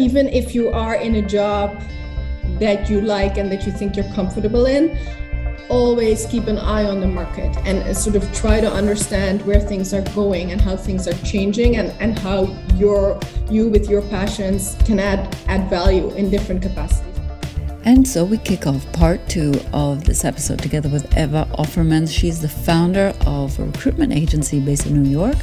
even if you are in a job that you like and that you think you're comfortable in, always keep an eye on the market and uh, sort of try to understand where things are going and how things are changing and, and how your you with your passions can add add value in different capacities. And so we kick off part two of this episode together with Eva Offermans. She's the founder of a recruitment agency based in New York.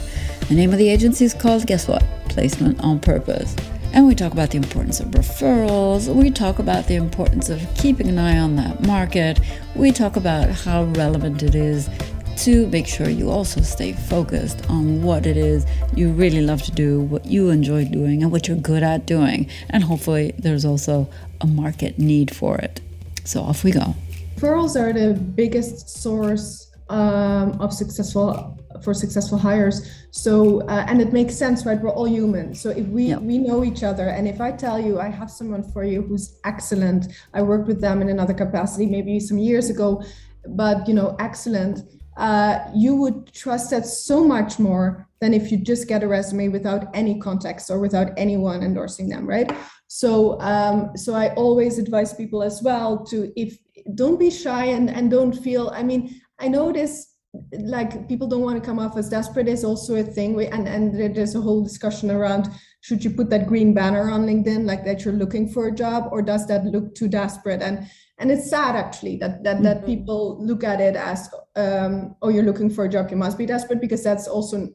The name of the agency is called, guess what? Placement on Purpose. And we talk about the importance of referrals. We talk about the importance of keeping an eye on that market. We talk about how relevant it is to make sure you also stay focused on what it is you really love to do, what you enjoy doing, and what you're good at doing. And hopefully, there's also a market need for it. So off we go. Referrals are the biggest source um, of successful for successful hires. So uh, and it makes sense, right? We're all human. So if we yep. we know each other, and if I tell you I have someone for you who's excellent, I worked with them in another capacity maybe some years ago, but you know excellent. Uh, you would trust that so much more than if you just get a resume without any context or without anyone endorsing them, right? So, um, so I always advise people as well to if don't be shy and and don't feel. I mean, I know this like people don't want to come off as desperate is also a thing we, and and there's a whole discussion around should you put that green banner on linkedin like that you're looking for a job or does that look too desperate? And and it's sad actually that that, mm-hmm. that people look at it as um, oh you're looking for a job you must be desperate because that's also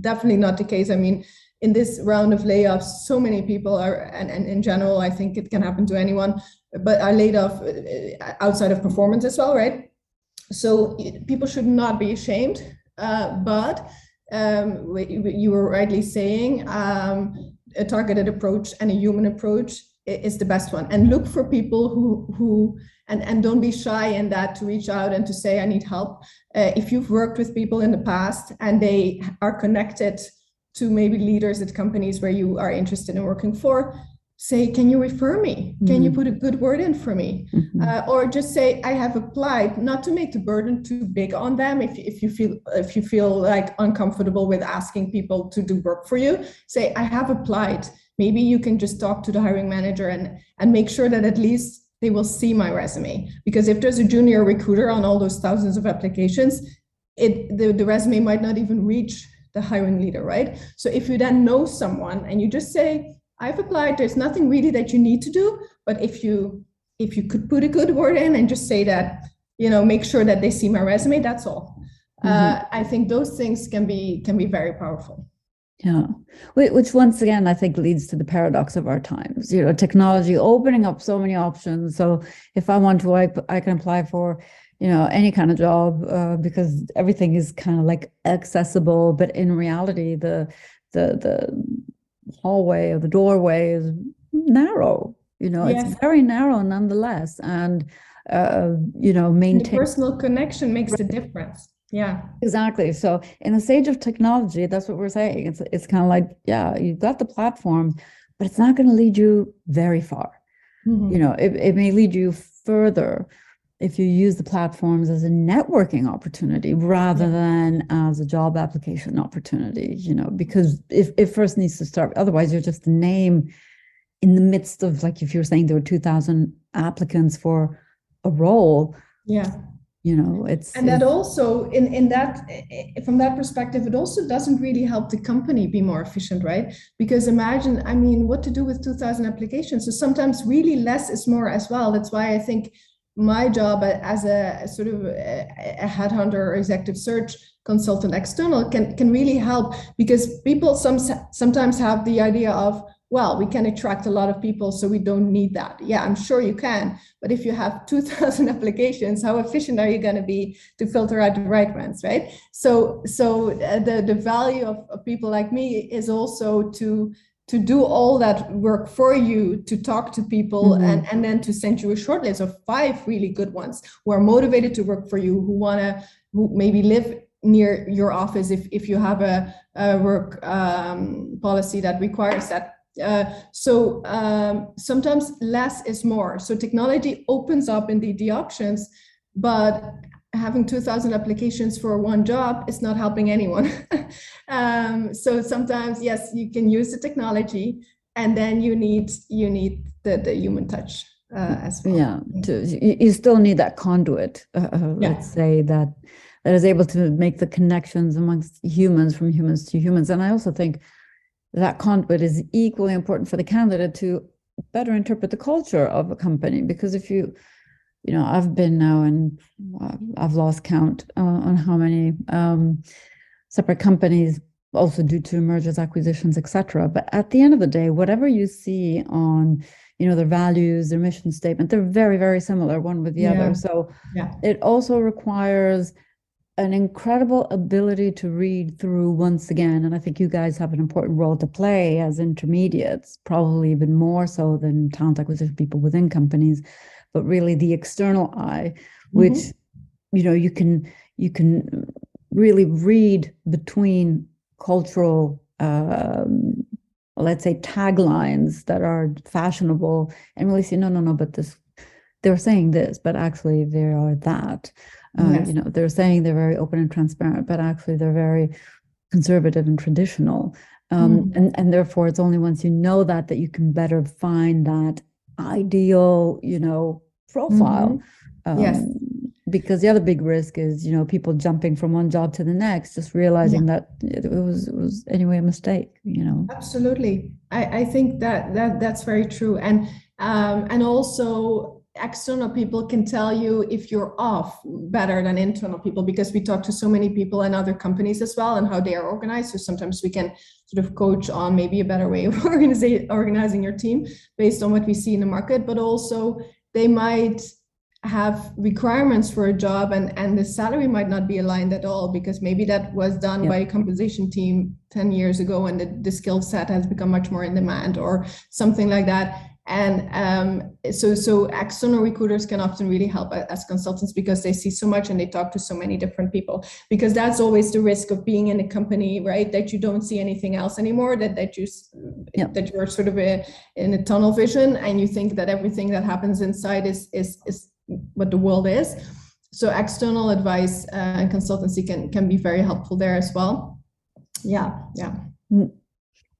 definitely not the case. I mean in this round of layoffs so many people are and, and in general i think it can happen to anyone but are laid off uh, outside of performance as well right so people should not be ashamed, uh, but um, you were rightly saying um, a targeted approach and a human approach is the best one. And look for people who who and and don't be shy in that to reach out and to say I need help. Uh, if you've worked with people in the past and they are connected to maybe leaders at companies where you are interested in working for, say can you refer me? Can mm-hmm. you put a good word in for me? Mm-hmm. uh, or just say i have applied not to make the burden too big on them if, if you feel if you feel like uncomfortable with asking people to do work for you. Say i have applied. Maybe you can just talk to the hiring manager and and make sure that at least they will see my resume. Because if there's a junior recruiter on all those thousands of applications it the, the resume might not even reach the hiring leader right? So if you then know someone and you just say I've applied. There's nothing really that you need to do, but if you if you could put a good word in and just say that, you know, make sure that they see my resume. That's all. Mm-hmm. Uh, I think those things can be can be very powerful. Yeah, which once again I think leads to the paradox of our times. You know, technology opening up so many options. So if I want to, I, I can apply for you know any kind of job uh, because everything is kind of like accessible. But in reality, the the the hallway or the doorway is narrow you know yes. it's very narrow nonetheless and uh, you know maintain personal connection makes a difference. Yeah. Exactly. So in the age of technology that's what we're saying. It's it's kind of like yeah you've got the platform but it's not going to lead you very far. Mm-hmm. you know it, it may lead you further if you use the platforms as a networking opportunity rather than as a job application opportunity you know because if it first needs to start otherwise you're just a name in the midst of like if you're saying there were 2000 applicants for a role yeah. you know it's and that also in in that from that perspective it also doesn't really help the company be more efficient right? Because imagine i mean what to do with 2000 applications. So sometimes really less is more as well. That's why i think my job as a sort of a headhunter or executive search consultant external can can really help because people some sometimes have the idea of well we can attract a lot of people so we don't need that. Yeah i'm sure you can but if you have 2000 applications how efficient are you going to be to filter out the right ones right? So so uh, the the value of, of people like me is also to to do all that work for you to talk to people mm-hmm. and, and then to send you a short list of five really good ones who are motivated to work for you who want to who maybe live near your office if, if you have a, a work um, policy that requires that uh, so um, sometimes less is more so technology opens up indeed the options but having 2000 applications for one job is not helping anyone um, so sometimes yes you can use the technology and then you need you need the, the human touch uh, as well. Yeah, to, you still need that conduit. Uh, uh, yeah. Let's say that that is able to make the connections amongst humans from humans to humans. And I also think that conduit is equally important for the candidate to better interpret the culture of a company because if you you know i've been now and i've lost count uh, on how many um, separate companies also due to mergers acquisitions etc but at the end of the day whatever you see on you know their values their mission statement they're very very similar one with the yeah. other so yeah. it also requires an incredible ability to read through once again and i think you guys have an important role to play as intermediates probably even more so than talent acquisition people within companies but really the external eye which mm-hmm. you know you can you can really read between cultural um, let's say taglines that are fashionable and really say no no no but this they're saying this but actually they are that uh, yes. you know they're saying they're very open and transparent but actually they're very conservative and traditional um, mm. and and therefore it's only once you know that that you can better find that ideal you know profile mm-hmm. um, yes because the other big risk is you know people jumping from one job to the next just realizing yeah. that it was it was anyway a mistake you know absolutely i i think that that that's very true and um and also external people can tell you if you're off better than internal people because we talk to so many people and other companies as well and how they are organized. So sometimes we can sort of coach on maybe a better way of organizing organizing your team based on what we see in the market but also they might have requirements for a job and and the salary might not be aligned at all because maybe that was done by a compensation team 10 years ago and the, the skill set has become much more in demand or something like that and um, so so external recruiters can often really help as consultants because they see so much and they talk to so many different people because that's always the risk of being in a company right that you don't see anything else anymore that that you yeah. that you're sort of a, in a tunnel vision and you think that everything that happens inside is is is what the world is so external advice uh, and consultancy can can be very helpful there as well yeah yeah mm.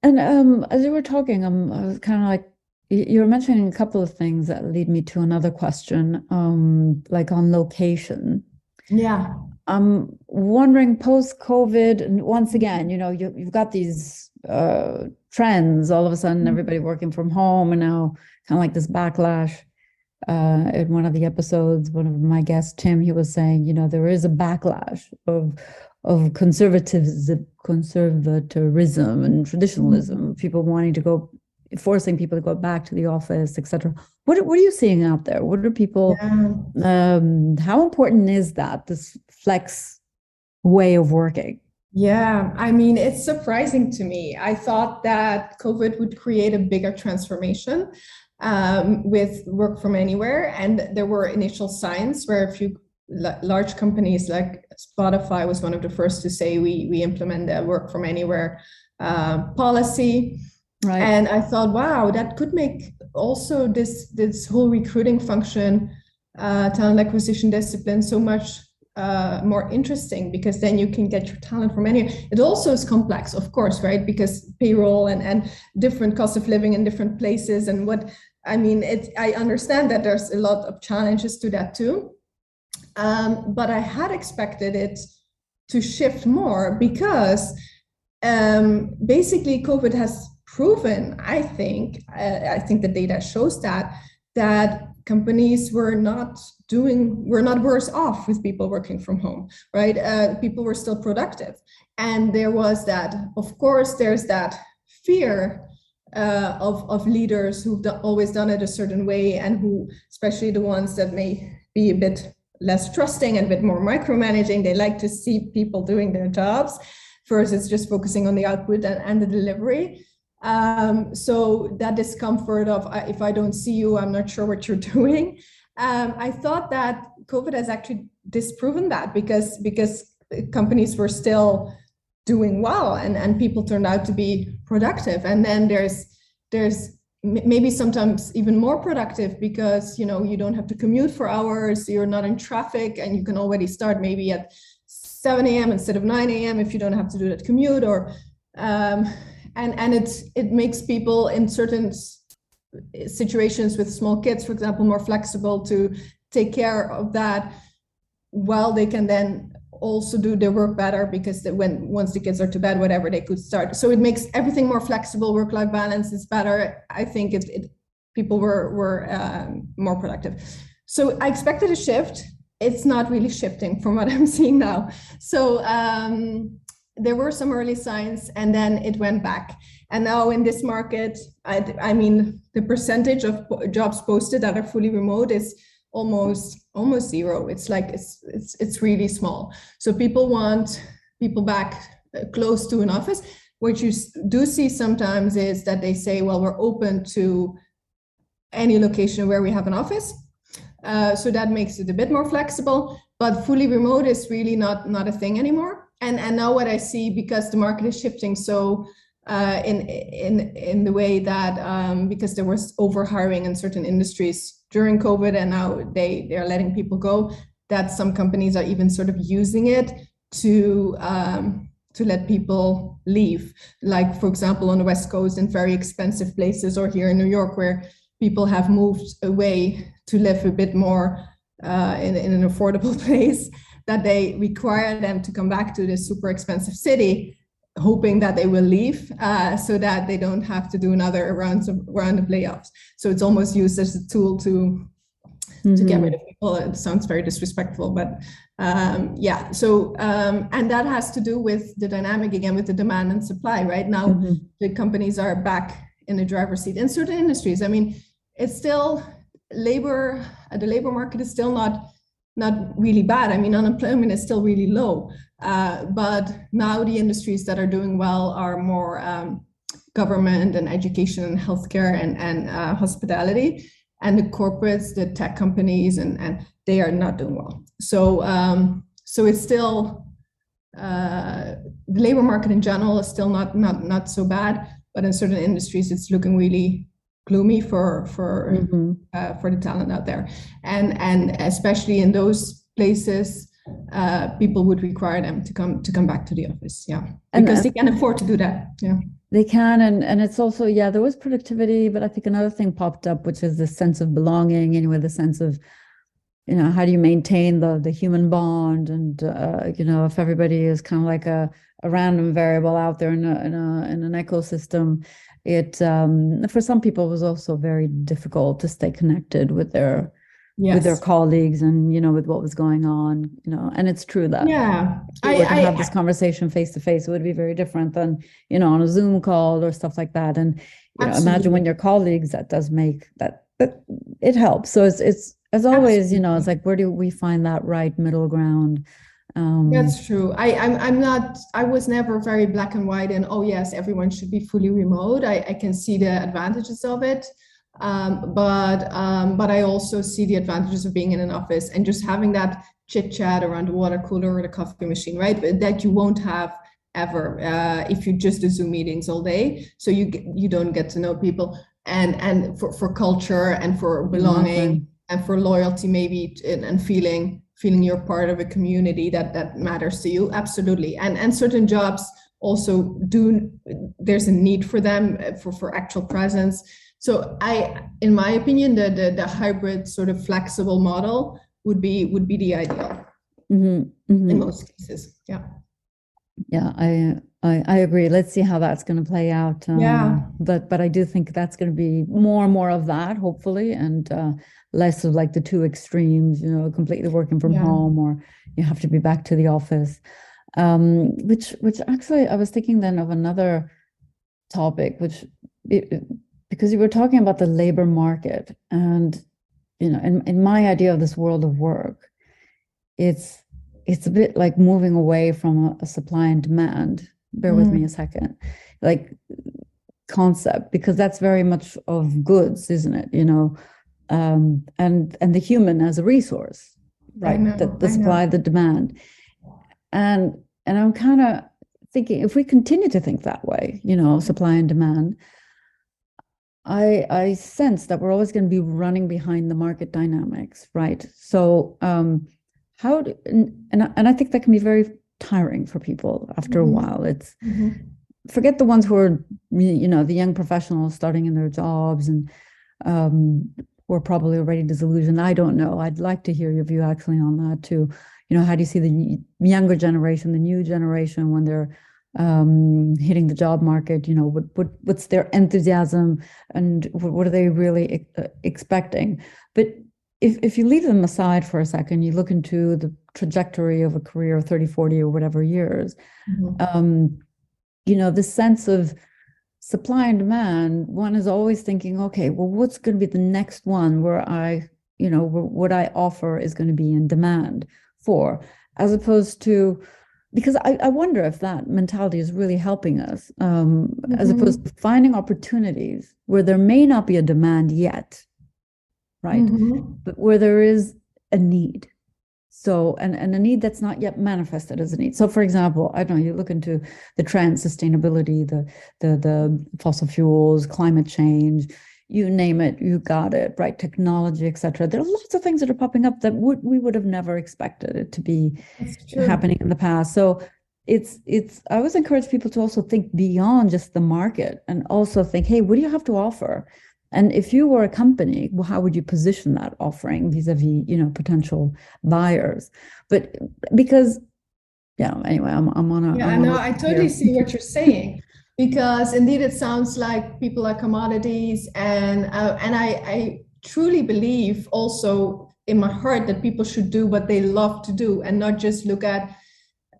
and um as you were talking um, i was kind of like you're mentioning a couple of things that lead me to another question, um, like on location. Yeah. I'm wondering post COVID, and once again, you know, you, you've got these uh, trends. All of a sudden, mm-hmm. everybody working from home, and now kind of like this backlash. Uh, in one of the episodes, one of my guests, Tim, he was saying, you know, there is a backlash of of conservatism, conservatism and traditionalism. Mm-hmm. People wanting to go forcing people to go back to the office, etc. What what are you seeing out there? What are people? Yeah. Um, how important is that this flex way of working? Yeah, I mean, it's surprising to me. I thought that COVID would create a bigger transformation um, with work from anywhere, and there were initial signs where a few large companies like Spotify was one of the first to say we we implement the work from anywhere uh, policy. Right. And I thought, wow, that could make also this this whole recruiting function, uh, talent acquisition discipline so much uh, more interesting because then you can get your talent from anywhere. It also is complex, of course, right? Because payroll and and different cost of living in different places and what I mean. It I understand that there's a lot of challenges to that too, um, but I had expected it to shift more because um, basically COVID has proven, I think, I, I think the data shows that, that companies were not doing were not worse off with people working from home right? Uh, people were still productive. And there was that of course there's that fear uh, of of leaders who've do, always done it a certain way and who especially the ones that may be a bit less trusting and a bit more micromanaging they like to see people doing their jobs versus just focusing on the output and, and the delivery um, so that discomfort of if I don't see you, I'm not sure what you're doing. Um, I thought that COVID has actually disproven that because because companies were still doing well and, and people turned out to be productive. And then there's there's maybe sometimes even more productive because you know you don't have to commute for hours, you're not in traffic, and you can already start maybe at 7 a.m. instead of 9 a.m. if you don't have to do that commute or um, and and it's it makes people in certain situations with small kids, for example, more flexible to take care of that while they can then also do their work better because when once the kids are to bed whatever they could start. So it makes everything more flexible work life balance is better. I think it, it people were were um, more productive. So i expected a shift. It's not really shifting from what i'm seeing now. So um, there were some early signs and then it went back. And now in this market I, I mean the percentage of jobs posted that are fully remote is almost almost zero. It's like it's it's it's really small. So people want people back uh, close to an office. What you do see sometimes is that they say well we're open to any location where we have an office. Uh, so that makes it a bit more flexible but fully remote is really not not a thing anymore and and now what i see because the market is shifting so uh, in in in the way that um, because there was over hiring in certain industries during COVID, and now they they are letting people go. That some companies are even sort of using it to um, to let people leave. Like for example, on the West Coast in very expensive places, or here in New York, where people have moved away to live a bit more uh, in, in an affordable place, that they require them to come back to this super expensive city hoping that they will leave uh, so that they don't have to do another round of round of layoffs. So it's almost used as a tool to mm-hmm. to get mm-hmm. rid of people. It sounds very disrespectful, but um, yeah. So um, and that has to do with the dynamic again with the demand and supply. Right now, mm-hmm. the companies are back in the driver's seat in certain industries. I mean, it's still labor. The labor market is still not not really bad. I mean, unemployment is still really low. Uh, but now the industries that are doing well are more um, government and education and healthcare and, and uh, hospitality. And the corporates, the tech companies, and, and they are not doing well. So, um, so it's still uh, the labor market in general is still not not not so bad, but in certain industries, it's looking really gloomy for for mm-hmm. uh, for the talent out there, and and especially in those places uh, people would require them to come to come back to the office. Yeah, because they can afford to do that. Yeah, they can, and and it's also yeah, there was productivity, but I think another thing popped up, which is the sense of belonging, and with the sense of you know how do you maintain the the human bond and uh, you know if everybody is kind of like a, a random variable out there in a, in, a, in an ecosystem it um, for some people was also very difficult to stay connected with their yes. with their colleagues and you know with what was going on you know and it's true that yeah. I, I, have this conversation face to face it would be very different than you know on a zoom call or stuff like that. And you know imagine when your colleagues that does make that, that it helps. So it's it's as always absolutely. you know it's like where do we find that right middle ground um, That's true. I, I'm, I'm not, I was never very black and white and, oh, yes, everyone should be fully remote. I, I can see the advantages of it. Um, but um, but I also see the advantages of being in an office and just having that chit chat around the water cooler or the coffee machine, right? That you won't have ever uh, if you just do Zoom meetings all day. So you get, you don't get to know people and and for, for culture and for belonging mm-hmm. and for loyalty maybe and, and feeling feeling you're part of a community that that matters to you absolutely and and certain jobs also do there's a need for them uh, for for actual presence so I, in my opinion, the, the, the hybrid sort of flexible model would be would be the ideal mm-hmm, mm-hmm. in most cases. Yeah. Yeah, I, I I agree. Let's see how that's going to play out. Um, yeah. But but I do think that's going to be more and more of that, hopefully, and uh, less of like the two extremes. You know, completely working from yeah. home, or you have to be back to the office. Um, which which actually, I was thinking then of another topic, which it, because you were talking about the labor market and you know in, in my idea of this world of work it's it's a bit like moving away from a, a supply and demand bear mm. with me mm. a second like concept because that's very much of goods isn't it you know um, and and the human as a resource right know, the, the supply the demand and and i'm kind of thinking if we continue to think that way you know supply and demand I I sense that we're always going to be running behind the market dynamics, right? So um, how do, and and I, and I think that can be very tiring for people after mm-hmm. a while. It's mm-hmm. forget the ones who are you know the young professionals starting in their jobs and um, were probably already disillusioned. I don't know. I'd like to hear your view actually on that too. You know, how do you see the younger generation, the new generation, when they're um, hitting the job market? You know, what, what what's their enthusiasm and what, are they really uh, expecting? But if if you leave them aside for a second, you look into the trajectory of a career of 30, 40 or whatever years, mm-hmm. um, you know, the sense of supply and demand, one is always thinking, okay, well, what's going to be the next one where I, you know, what I offer is going to be in demand for, as opposed to, because I, I wonder if that mentality is really helping us, um, mm-hmm. as opposed to finding opportunities where there may not be a demand yet, right? Mm-hmm. But where there is a need. So, and, and a need that's not yet manifested as a need. So, for example, I don't know, you look into the trend, sustainability, the, the, the fossil fuels, climate change, you name it, you got it, right? Technology, etc. There are lots of things that are popping up that would we would have never expected it to be happening in the past. So it's it's I always encourage people to also think beyond just the market and also think, hey, what do you have to offer? And if you were a company, well, how would you position that offering vis-a-vis, you know, potential buyers? But because, yeah, anyway, I'm, I'm on a. Yeah, I'm no, I totally see what you're saying. Because indeed, it sounds like people are commodities, and uh, and I, I truly believe also in my heart that people should do what they love to do and not just look at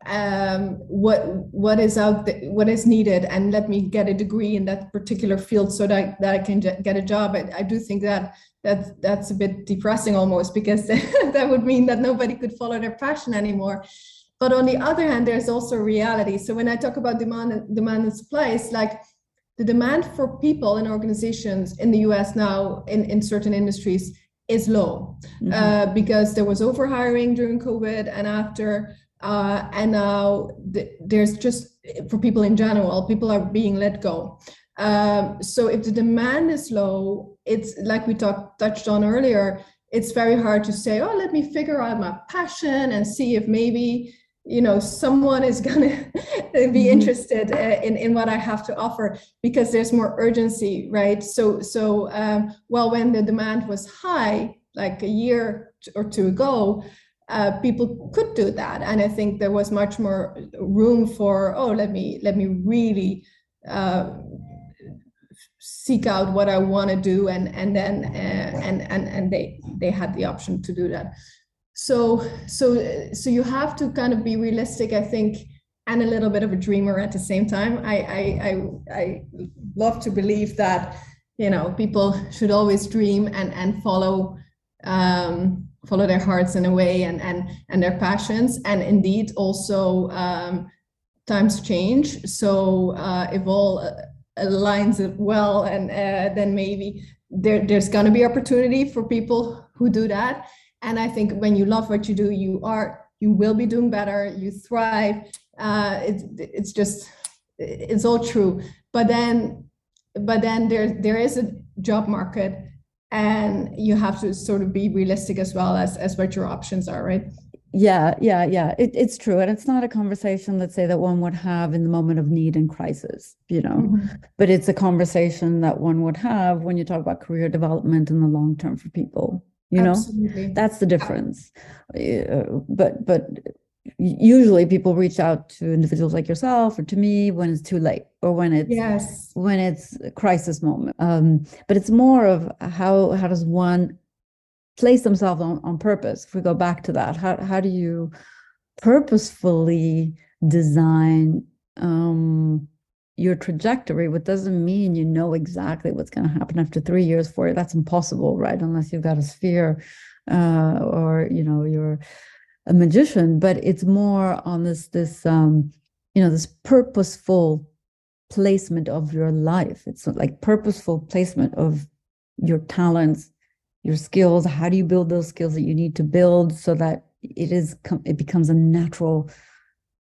um, what what is out there, what is needed and let me get a degree in that particular field so that, that I can get a job. I, I do think that that that's a bit depressing almost because that would mean that nobody could follow their passion anymore. But on the other hand, there's also reality. So when I talk about demand and demand and supply, it's like the demand for people and organizations in the US now in, in certain industries is low mm-hmm. uh, because there was overhiring during COVID and after uh, and now th- there's just for people in general, people are being let go. Um, so if the demand is low, it's like we talked touched on earlier. It's very hard to say, oh, let me figure out my passion and see if maybe you know someone is gonna be mm-hmm. interested uh, in in what I have to offer because there's more urgency, right? So so um, well, when the demand was high, like a year or two ago, uh, people could do that. And i think there was much more room for oh let me let me really uh, seek out what i want to do. And and then uh, and and and they they had the option to do that. So so so you have to kind of be realistic i think and a little bit of a dreamer at the same time. I i i, I love to believe that you know people should always dream and and follow um follow their hearts in a way and and and their passions. And indeed also um, times change. So uh, if all uh, aligns well and uh, then maybe there, there's going to be opportunity for people who do that. And i think when you love what you do you are you will be doing better you thrive. Uh, it's it's just it's all true. But then but then there there is a job market and you have to sort of be realistic as well as as what your options are right? Yeah yeah yeah. It, it's true. And it's not a conversation let's say that one would have in the moment of need and crisis you know? Mm-hmm. but it's a conversation that one would have when you talk about career development in the long term for people you know? That's the difference. Uh, but but usually people reach out to individuals like yourself or to me when it's too late or when it's yes. when it's a crisis moment. Um, but it's more of how how does one place themselves on, on purpose? If we go back to that how, how do you purposefully design um, your trajectory? What doesn't mean you know exactly what's going to happen after three years for you. That's impossible right? Unless you've got a sphere uh, or you know you're a magician, but it's more on this this um, you know this purposeful placement of your life. It's like purposeful placement of your talents, your skills. How do you build those skills that you need to build so that it is it becomes a natural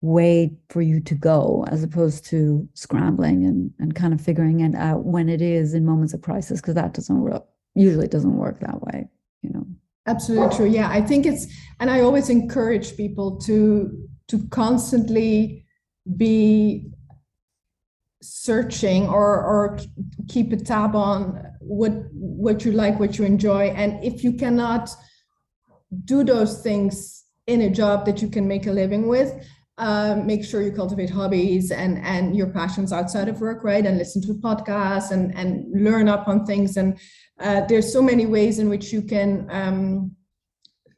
way for you to go as opposed to scrambling and, and kind of figuring it out when it is in moments of crisis because that doesn't work usually it doesn't work that way you know absolutely true. Yeah i think it's and i always encourage people to to constantly be searching or or keep a tab on what what you like what you enjoy. And if you cannot do those things in a job that you can make a living with uh, make sure you cultivate hobbies and and your passions outside of work right? And listen to podcasts and and learn up on things. And uh, there's so many ways in which you can um,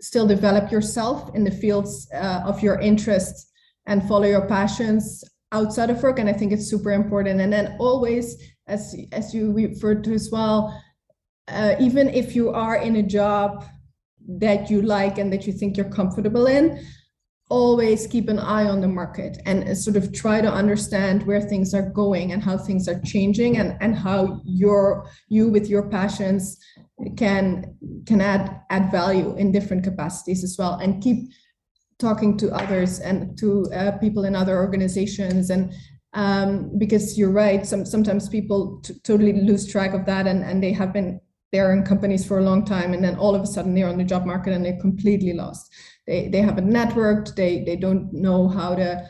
still develop yourself in the fields uh, of your interests and follow your passions outside of work. And i think it's super important. And then always as as you referred to as well uh, even if you are in a job that you like and that you think you're comfortable in always keep an eye on the market and sort of try to understand where things are going and how things are changing and, and how your you with your passions can can add add value in different capacities as well and keep talking to others and to uh, people in other organizations and um, because you're right some, sometimes people t- totally lose track of that and, and they have been there in companies for a long time and then all of a sudden they're on the job market and they're completely lost. They they haven't networked they they don't know how to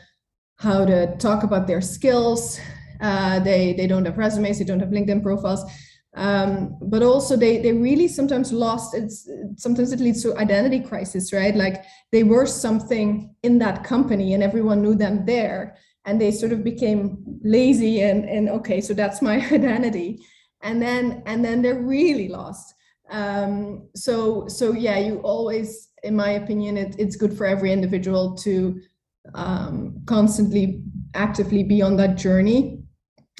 how to talk about their skills uh, they they don't have resumes they don't have linkedin profiles. Um, but also they they really sometimes lost it's sometimes it leads to identity crisis right? Like they were something in that company and everyone knew them there and they sort of became lazy and and okay so that's my identity and then and then they're really lost. Um, so so yeah you always in my opinion it, it's good for every individual to um, constantly actively be on that journey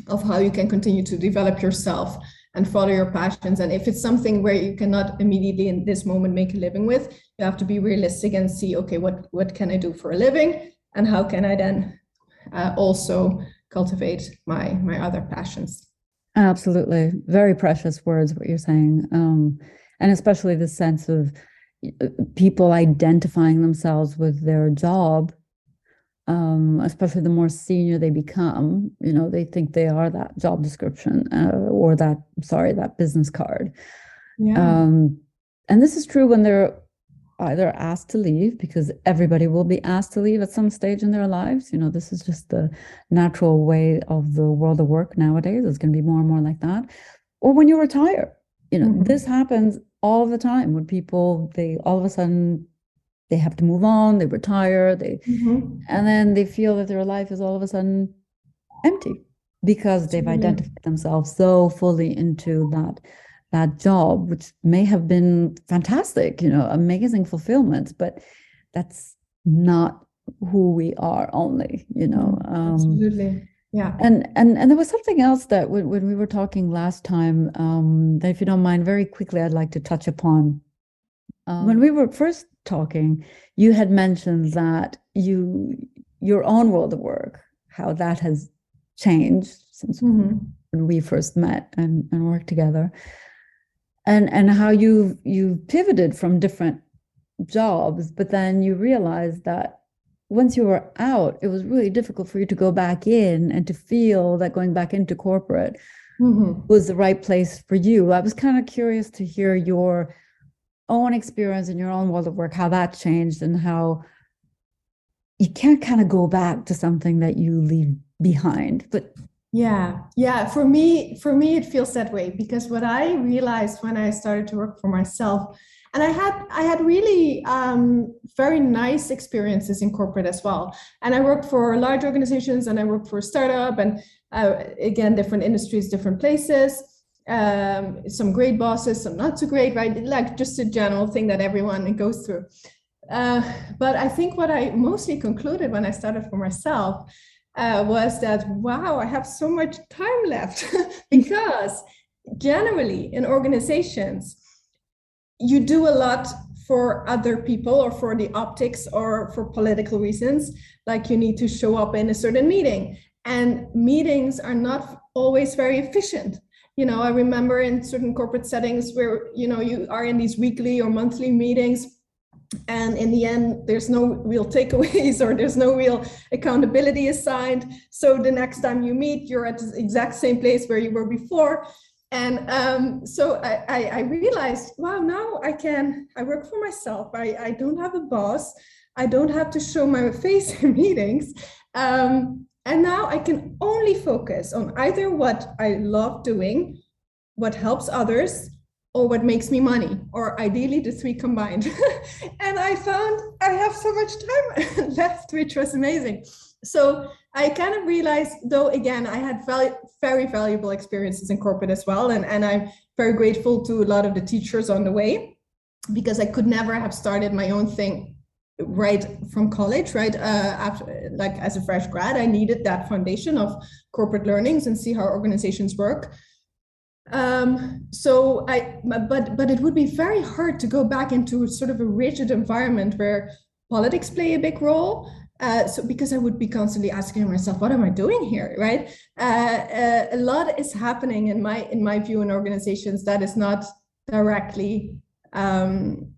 of how you can continue to develop yourself and follow your passions. And if it's something where you cannot immediately in this moment make a living with you have to be realistic and see okay what what can i do for a living? And how can i then uh, also cultivate my my other passions Absolutely. Very precious words, what you're saying. Um, and especially the sense of uh, people identifying themselves with their job, um, especially the more senior they become, you know, they think they are that job description uh, or that, sorry, that business card. Yeah. Um, and this is true when they're either asked to leave because everybody will be asked to leave at some stage in their lives. You know, this is just the natural way of the world of work nowadays. It's going to be more and more like that. Or when you retire, you know, mm-hmm. this happens all the time when people they all of a sudden they have to move on, they retire, they mm-hmm. and then they feel that their life is all of a sudden empty because they've mm-hmm. identified themselves so fully into that that job, which may have been fantastic, you know, amazing fulfillment, but that's not who we are only, you know. Mm, um, Absolutely. Yeah. And and and there was something else that when, when we were talking last time, um, that if you don't mind, very quickly, I'd like to touch upon. Um, when we were first talking, you had mentioned that you your own world of work, how that has changed since mm-hmm. when we first met and, and worked together and and how you you pivoted from different jobs but then you realized that once you were out it was really difficult for you to go back in and to feel that going back into corporate mm-hmm. was the right place for you i was kind of curious to hear your own experience in your own world of work how that changed and how you can't kind of go back to something that you leave behind but yeah yeah for me for me it feels that way because what i realized when i started to work for myself and i had i had really um, very nice experiences in corporate as well. And i worked for large organizations and i worked for startup and uh, again different industries different places um, some great bosses some not so great right? Like just a general thing that everyone goes through. Uh, but i think what i mostly concluded when i started for myself uh, was that wow i have so much time left. Because generally in organizations you do a lot for other people or for the optics or for political reasons like you need to show up in a certain meeting. And meetings are not always very efficient. You know i remember in certain corporate settings where you know you are in these weekly or monthly meetings and in the end there's no real takeaways or there's no real accountability assigned. So the next time you meet you're at the exact same place where you were before. And um, so I, I, I, realized wow now i can i work for myself. I, I don't have a boss. I don't have to show my face in meetings. Um, and now I can only focus on either what I love doing, what helps others, or what makes me money, or ideally the three combined. and I found I have so much time left, which was amazing. So I kind of realized, though, again, I had very, very valuable experiences in corporate as well. And, and I'm very grateful to a lot of the teachers on the way because I could never have started my own thing right from college, right? Uh, after, like as a fresh grad, I needed that foundation of corporate learnings and see how organizations work. Um, so I, but but it would be very hard to go back into sort of a rigid environment where politics play a big role. Uh, so because I would be constantly asking myself, what am I doing here, right? Uh, uh, a lot is happening in my in my view in organizations that is not directly um,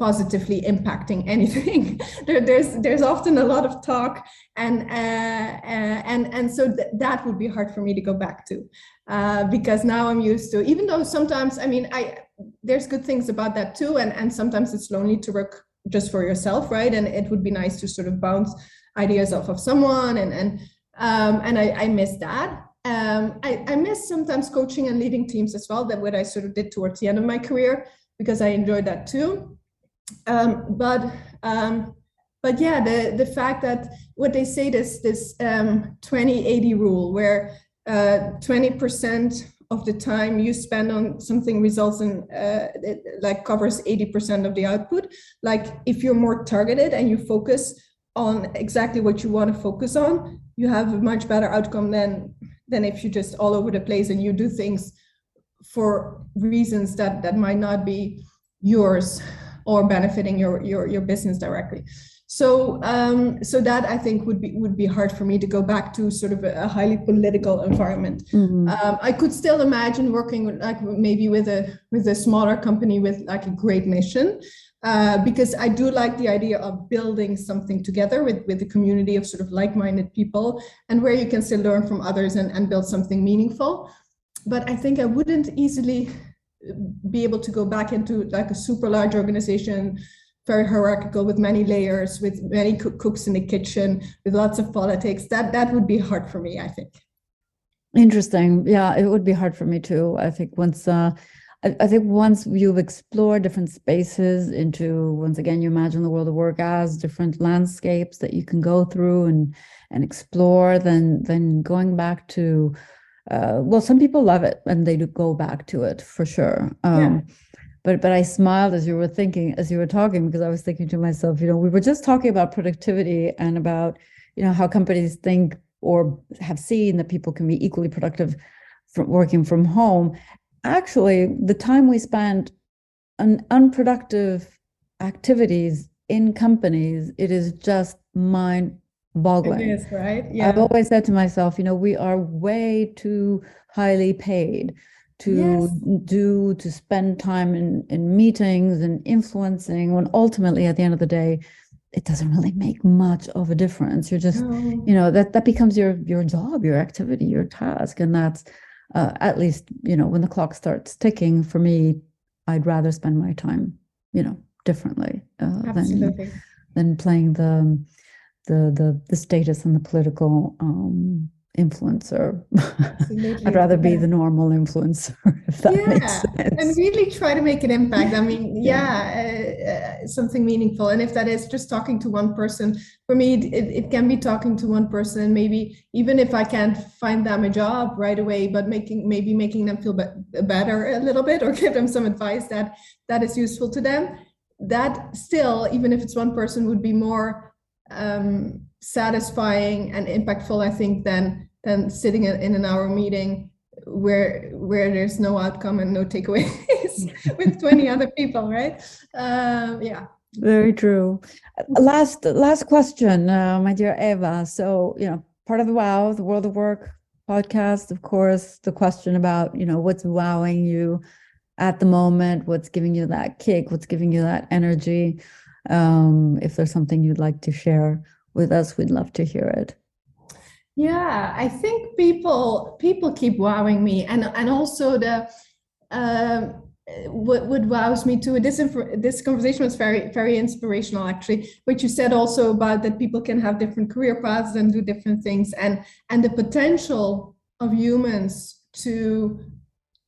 positively impacting anything. there, there's there's often a lot of talk, and uh, uh, and and so th- that would be hard for me to go back to, uh, because now I'm used to. Even though sometimes, I mean, I there's good things about that too, and and sometimes it's lonely to work just for yourself, right? And it would be nice to sort of bounce ideas off of someone, and and um, and I, I miss that. Um, I, I miss sometimes coaching and leading teams as well. That what I sort of did towards the end of my career because I enjoyed that too. Um, but um, but yeah, the the fact that what they say this this um, 20-80 rule where uh, 20% of the time you spend on something results in uh, it, like covers 80% of the output. Like if you're more targeted and you focus on exactly what you want to focus on, you have a much better outcome than than if you just all over the place and you do things for reasons that that might not be yours or benefiting your your, your business directly so um, so that I think would be would be hard for me to go back to sort of a, highly political environment. Mm-hmm. Um, I could still imagine working with, like maybe with a with a smaller company with like a great mission, uh, because I do like the idea of building something together with with a community of sort of like-minded people and where you can still learn from others and, and build something meaningful. But I think I wouldn't easily be able to go back into like a super large organization very hierarchical with many layers with many cooks in the kitchen with lots of politics. That that would be hard for me i think. Interesting. Yeah it would be hard for me too. I think once uh I, I think once you've explored different spaces into once again you imagine the world of work as different landscapes that you can go through and and explore then then going back to uh, well, some people love it and they do go back to it for sure. Um, yeah. But but I smiled as you were thinking, as you were talking, because I was thinking to myself, you know, we were just talking about productivity and about you know how companies think or have seen that people can be equally productive from working from home. Actually, the time we spend on unproductive activities in companies, it is just mind boggling. It is, right? Yeah. I've always said to myself, you know, we are way too highly paid to yes. do to spend time in in meetings and influencing when ultimately at the end of the day it doesn't really make much of a difference you're just no. you know that that becomes your your job your activity your task and that's uh, at least you know when the clock starts ticking for me i'd rather spend my time you know differently uh, than than playing the the the the status and the political um, influencer. I'd rather be the normal influencer, if that yeah, makes sense. And really try to make an impact. I mean, yeah, yeah uh, uh, something meaningful. And if that is just talking to one person, for me, it, it can be talking to one person. Maybe even if I can't find them a job right away, but making maybe making them feel be- better a little bit, or give them some advice that that is useful to them. That still, even if it's one person, would be more um, satisfying and impactful, I think, than than sitting in an hour meeting where where there's no outcome and no takeaways with 20 other people, right? Uh, yeah. Very true. Last last question, uh, my dear Eva. So you know, part of the Wow, the World of Work podcast, of course, the question about you know what's wowing you at the moment, what's giving you that kick, what's giving you that energy. Um, if there's something you'd like to share with us, we'd love to hear it. Yeah, I think people people keep wowing me, and and also the um, what what wows me too this this conversation was very very inspirational actually what you said also about that people can have different career paths and do different things and and the potential of humans to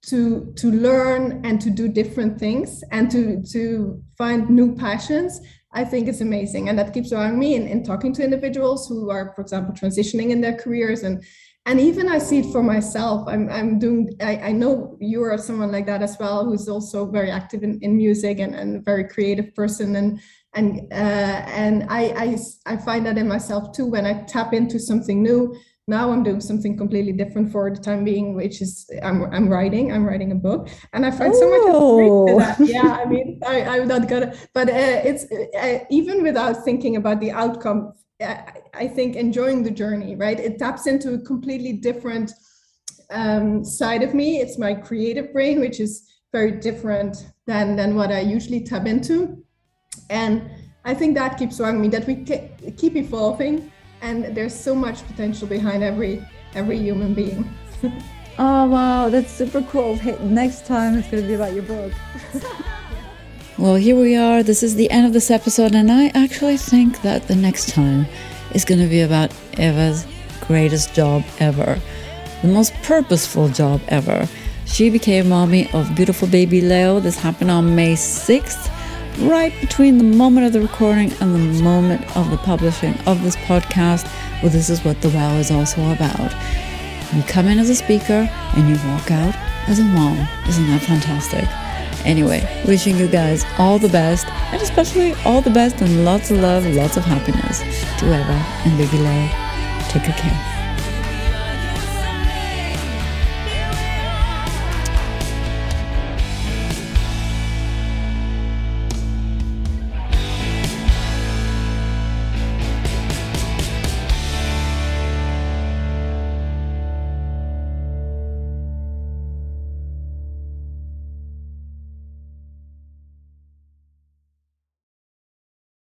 to to learn and to do different things and to to find new passions i think is amazing. And that keeps around me in, in talking to individuals who are for example transitioning in their careers. And and even i see it for myself. I'm, I'm doing I, I know you are someone like that as well who's also very active in, in music and, and a very creative person. And and uh, and I, I i find that in myself too when i tap into something new now i'm doing something completely different for the time being which is i'm, I'm writing i'm writing a book and i find so much oh. that. yeah i mean I, i'm not gonna but uh, it's uh, even without thinking about the outcome I think enjoying the journey, right? It taps into a completely different um, side of me. It's my creative brain, which is very different than than what I usually tap into, and I think that keeps showing me that we keep evolving, and there's so much potential behind every every human being. oh wow, that's super cool. Hey, next time it's going to be about your book. Well, here we are. This is the end of this episode, and I actually think that the next time is going to be about Eva's greatest job ever, the most purposeful job ever. She became mommy of beautiful baby Leo. This happened on May 6th, right between the moment of the recording and the moment of the publishing of this podcast. Well, this is what the wow is also about. You come in as a speaker and you walk out as a mom. Isn't that fantastic? Anyway, wishing you guys all the best, and especially all the best and lots of love, lots of happiness to Eva and Baby Leo. Take good care.